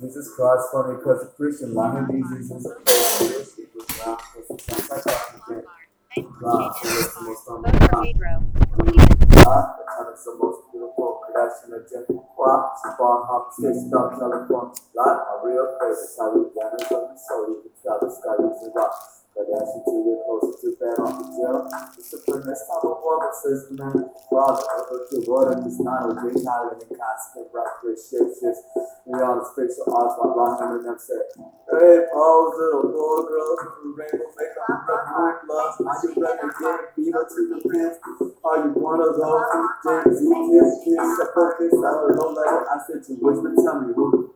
Jesus Christ, funny because the Christian line Jesus is a real people it sounds like oxygen. Ground, so it's the most Vote for unbelievable. Pedro. God, the kind of the most beautiful creation of Jim Qua, Spawn Hop, Dog, Telephone, Lot, a real favorite, Charlie Banner, Golden Soul, you can tell the sky is a rock. Kardashian to get closer to bed off the jail. The supremacist type of says the man, father, to this constant rock, just we the Rahman and them said, Hey, pose, little boy, girl, from the rainbow, make up a red love. Are you ready to get fever to the pants? Are you one of those James Z kids, kids, a focus, a low level? I said to wisdom, tell me who.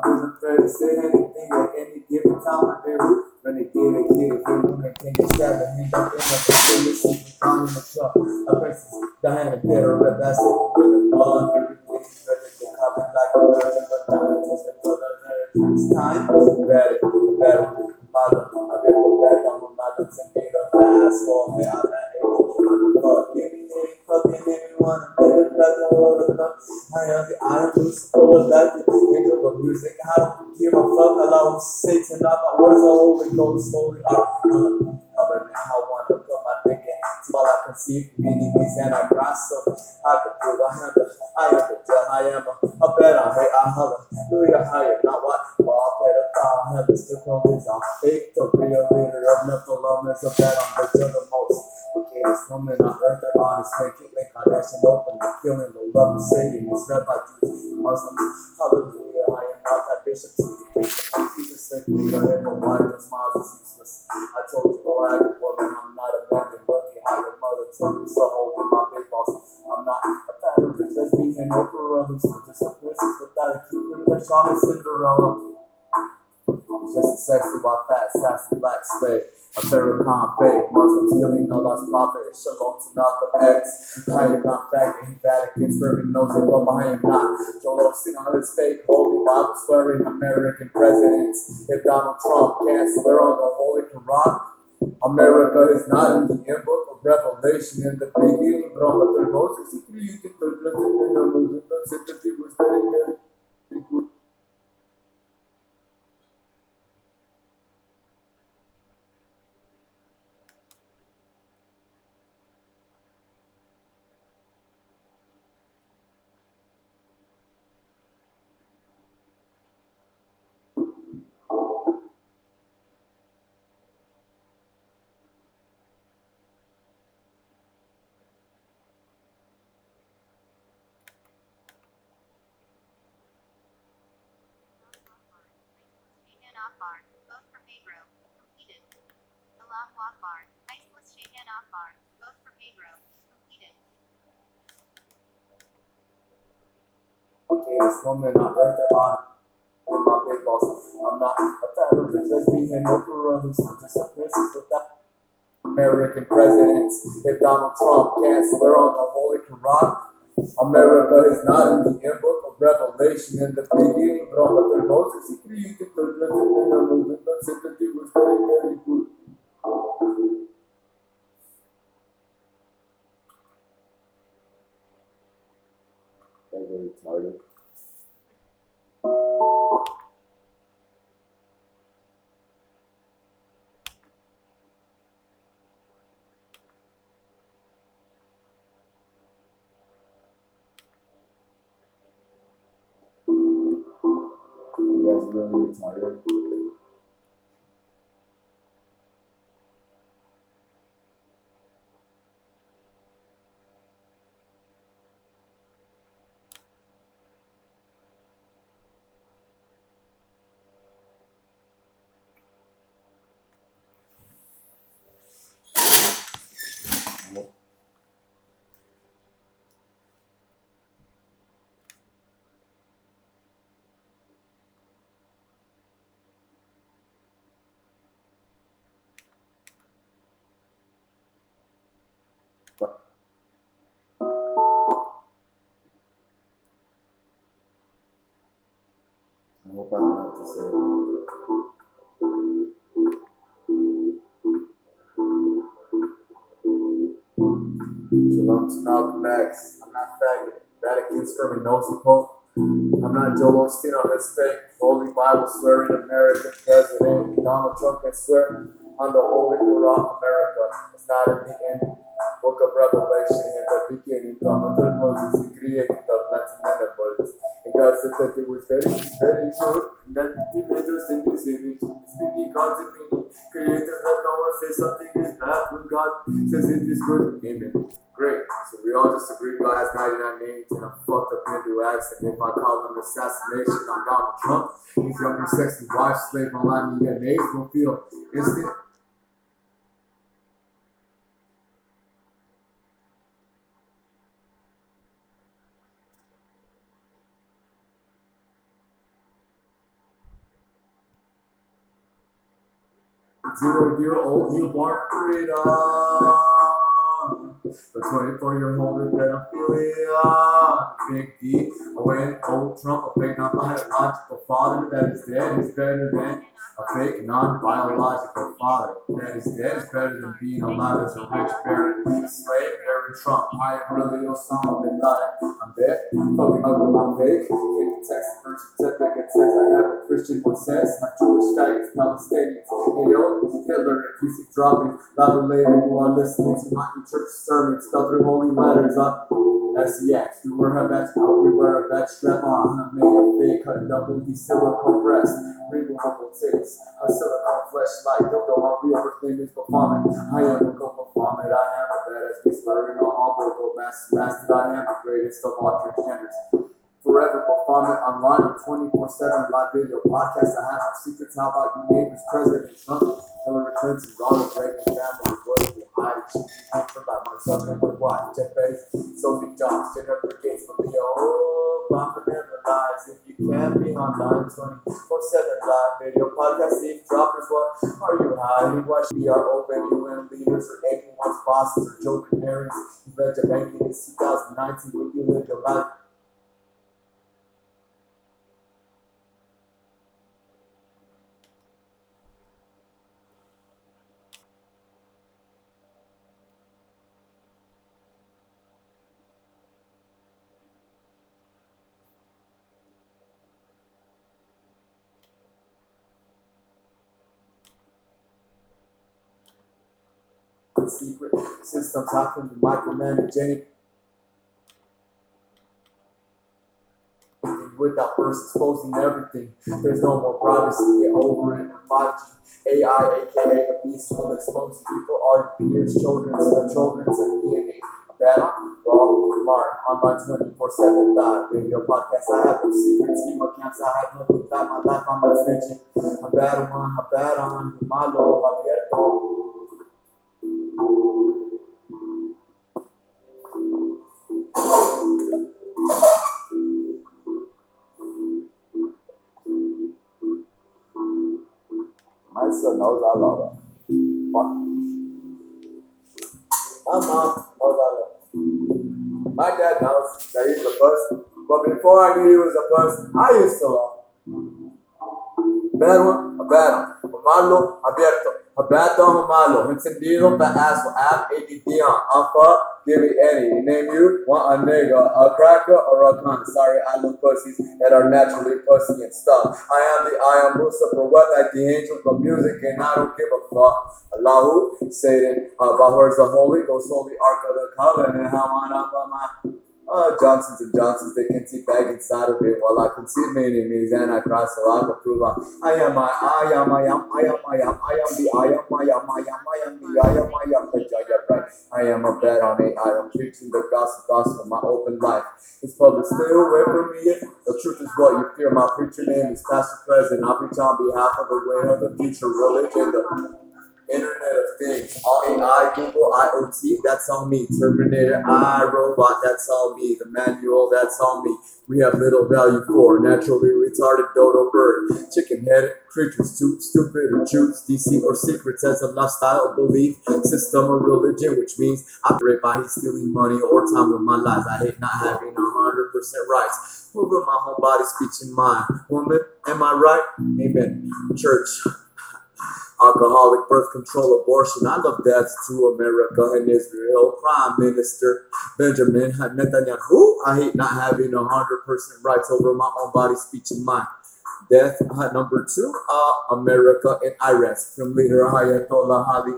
If I'm feeling afraid to say anything at any given time, I do. When they get it, get it, they can't get stabbed, and end up in a facility, down in the truck. A person dying in bed, or red bastard, with a ball, everything, ready to come like a virgin, but dying, just a brother, it's time, better, better, mother, I get the back on my mother, and get a fast for me, I'm not able to fuck, give me any fucking anyone, up, I am the full of that, angel of music, I don't give a fuck, allow Satan up, my are holy, go slowly up, uh, but now I wanna put my dick in, while I conceive, meaning these and I grasp, I could do, I the, I am the I am a, a better, hey, I hallelujah, higher, not what, well, I play the file, I have the stick on this, the real of Nephilim is a bet, the most, okay, this woman on earth, the honest, make make Kardashian open, the killing, the love, the saving, it's read by Jews, Muslims, hallelujah, I am not that bishop, Jesus said, we are in the smiles is useless, I told you, go act, woman, I'm not a man, lucky, how your mother told me, so my big boss, I'm not a pattern, bitch, let's be an opera, just a princess without a cute, Cinderella. Just a sexy white fat, sassy black slave. A Farrakhan fake, Muslims killing no lost prophet. Shalom to Malcolm X. I am not backing Vatican, swerving nose and but I am not. Joel Osteen on his fake, holy Bible swearing American presidents. If Donald Trump can't swear on the Holy Quran, America is not in the book of Revelation in the beginning, but on the Moses, he created the blessing and the was Akbar. Vote for Pedro. Completed. Allahu Akbar. Iceless Akbar. Vote for Pedro. Completed. Okay, this woman on earth and on and my big boss. I'm not a an opera who's just a princess American presidents. If Donald Trump can't swear on the Holy Quran, America is not in the end book of Revelation in the beginning, but third Moses, he created the blessing and movement. The sympathy was very, very good. Very, very retarded. You guys really retarded. Shalom to Malcolm X. I'm not faggot. Vatican screaming no support. I'm not Joel Osteen on this fake Holy Bible swearing American president. Donald Trump can swear on the Holy Quran America. It's not in the end. Book of Revelation in the beginning. God told Moses he created the planting and And that it was very, very good. And that us in his image. Speaking opinion. Created that no one says something is bad when God says it is good. Amen. Great. So we all just agree God has 99 names and a fucked up Hindu accent. If I call him assassination on Donald Trump, his younger sexy wife, slave online media will feel instant zero year old newborn freedom. The 24 year old pedophilia. Big D. When old Trump, a fake non biological father that is dead is better than a fake non biological father that is dead is better than being alive as a rich baron. Slave Barry Trump. I am really Osama bin Laden. I'm dead. Fucking up with my fake. The text first certificate says I have a Christian one my Jewish guy is Palestinian. Hey yo, Hitler, you see dropping, louder later you are listening to my church sermon, spelled through holy letters up. SEX, we wear a badge, we wear a badge strap on, I made a fake, cut double D silicone breast, removable tits, a silicone flashlight, dildo, my real birth name is Baphomet, I am a go Baphomet, I am a badass, be slurring on all vocal mass, master, I am the greatest of all transgenders. Forever Baphomet online, 24 7 live video podcast. I have some secrets. How about you neighbors? President Trump, Hillary Clinton, Ronald Reagan, family, Bush, Buhari, Xi Jinping, by Mark Zuckerberg, White, Jeff Bezos, Sophie Jones, Jennifer Gates, Malia, Obama oh, never lies. If you can't be online 24 7 live video podcast, Steve droppers, what are you hiding? Should we are open UN leaders or anyone's bosses or joking parents? You read to banking in 2019 when you lived your life. Secret systems. How can micromanage any without first exposing everything? There's no more privacy. Get over it. 5G, AI, aka the beast, will expose people, all your peers, children, and children, and DNA. Better, tomorrow on my 24 7 live radio podcast. I have no secrets, email accounts, I have nothing about my life, I'm not snitching. A bad one, a bad on. My love her. Fuck. My mom knows I love her. My dad knows that he's the person, but before I knew he was the person, I used to love him. Bad one, a bad one. Malo, abierto. Aberto Humalo, encendido, asshole, app, ADD on, alpha, give me any. Name you, want a nigga, a cracker, or a cunt. Sorry, I love pussies that are naturally pussy and stuff. I am the I am Lucifer, what like the angel of music, and I don't give a fuck. Allahu, Satan, uh, Bahur's the Holy Ghost, Holy Ark of the Covenant, how on up on my uh, Johnsons and Johnsons, they can see bag inside of it while I conceive my enemies and I cry so I can prove I, am I, I am I am I am I am I am the I am I am I am I am the I am I am the right. I am a bad on it. I am preaching the gospel gospel my open life. It's public stay away from me. The truth is what you fear. My preacher name is Pastor President. I preach on behalf of the way of the future religion. Internet of Things, AI, Google, IoT, that's all me. Terminator, I, robot, that's all me. The manual, that's all me. We have little value for naturally retarded dodo bird, chicken headed creatures, too stupid or juice, DC or secrets as a lifestyle, belief, system, or religion, which means I operate by stealing money or time with my life. I hate not having a hundred percent rights over my whole body, speech, and mind. Woman, am I right? Amen. Church. Alcoholic, birth control, abortion. I love death to America and Israel. Prime Minister Benjamin Netanyahu. I hate not having a hundred percent rights over my own body, speech, and mind. Death uh, number two, uh, America and IRAS from leader Ayatollah Ali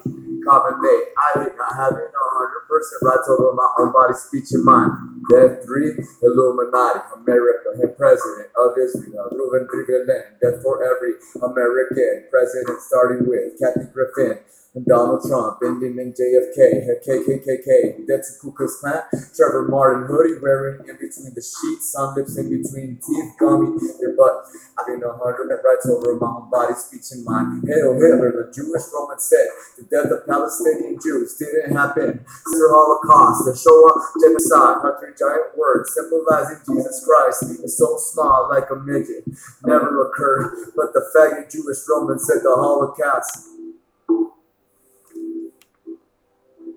Khamenei. I having a hundred percent rights over my own body, speech, and mind. Death three, Illuminati, America and President of Israel, Reuven Rivlin. Death for every American president, starting with Kathy Griffin. And Donald Trump, in JFK, KKKK, that's Ku Klux Klan, Trayvon Martin hoodie wearing in between the sheets, sun lips in between teeth, gummy, your butt. Having a hundred rights over my own body, speech, and mind. Hail Hitler, the Jewish Roman said the death of Palestinian Jews didn't happen. Zero Holocaust, the Shoah genocide, her three giant words symbolizing Jesus Christ is so small like a midget. Never occurred, but the faggot Jewish Roman said the Holocaust.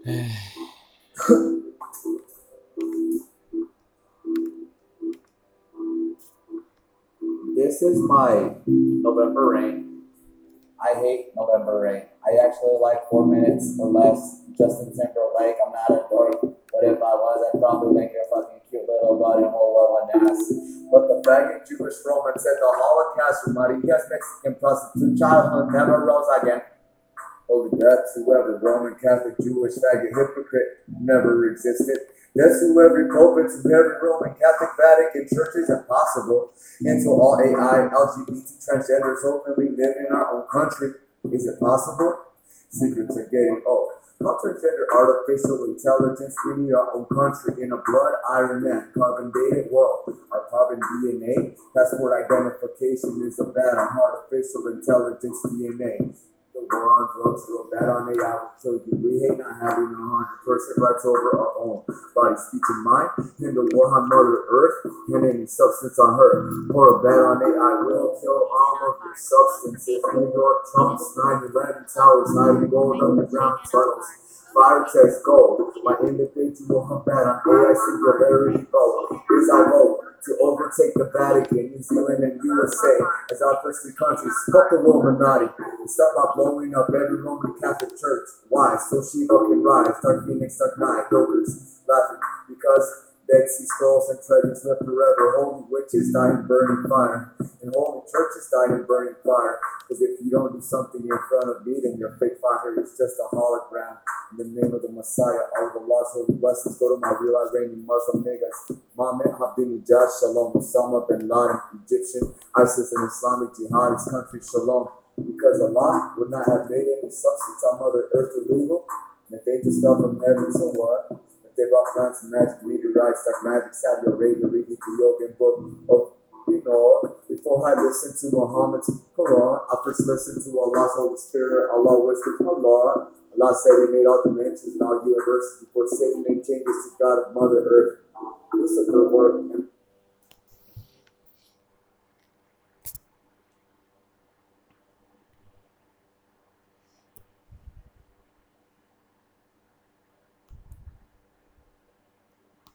This is my November rain. I hate November rain. I actually like four minutes or less. Justin Timberlake. I'm not a dork, but if I was, I'd probably make a fucking cute little body hole of an ass. But the faggot Jewish Roman said the Holocaust, somebody, yes, Mexican prostitute childhood never rose again. Holy God, whoever Roman Catholic Jewish faggot hypocrite never existed. Yes, who every pope every Roman Catholic Vatican church is impossible. And so all AI, LGBT, transgenders openly live in our own country. Is it possible? Secrets are getting old. Oh, Not transgender artificial intelligence in our own country in a blood, iron, and carbon dated world. Our carbon DNA, passport identification is a ban on artificial intelligence DNA. The war on drugs, real bad on AI will kill you. We hate not having a hundred percent rights over our own body, speech, and mind. In the war on Mother Earth and any substance on her. Or a ban on AI will kill all of your substances. New York, Trump's 9-11 towers, hiding gold underground tunnels. Fire text gold. My individual ban on AI singularity vote is I vote to overtake the Vatican, New Zealand, and USA as our three countries. Fuck the. And start by blowing up every Roman Catholic church. Why? So Shiva can rise. Dark Phoenix, Dark Knight, laughing because Dead Sea Scrolls and treasures live forever. Holy witches die in burning fire. And holy churches die in burning fire. Because if you don't do something in front of me, then your fake fire is just a hologram. In the name of the Messiah, all the lost holy blessings go to my real Iranian Muslim niggas. Mohammed Ahmadinejad, Shalom, Osama bin Laden, Egyptian, ISIS, and Islamic Jihad, his country, Shalom. Because Allah would not have made any substance on Mother Earth illegal. And if they just fell from heaven, so what? If they brought down some magic meteorites like magic Saudi Arabia, reading the Yogan book of, you know, before I listened to Muhammad's Quran, I first listened to Allah's Holy Spirit, Allah whispered, Allah. Allah said He made all dimensions and all universes before Satan made changes to God of Mother Earth. This is a good work.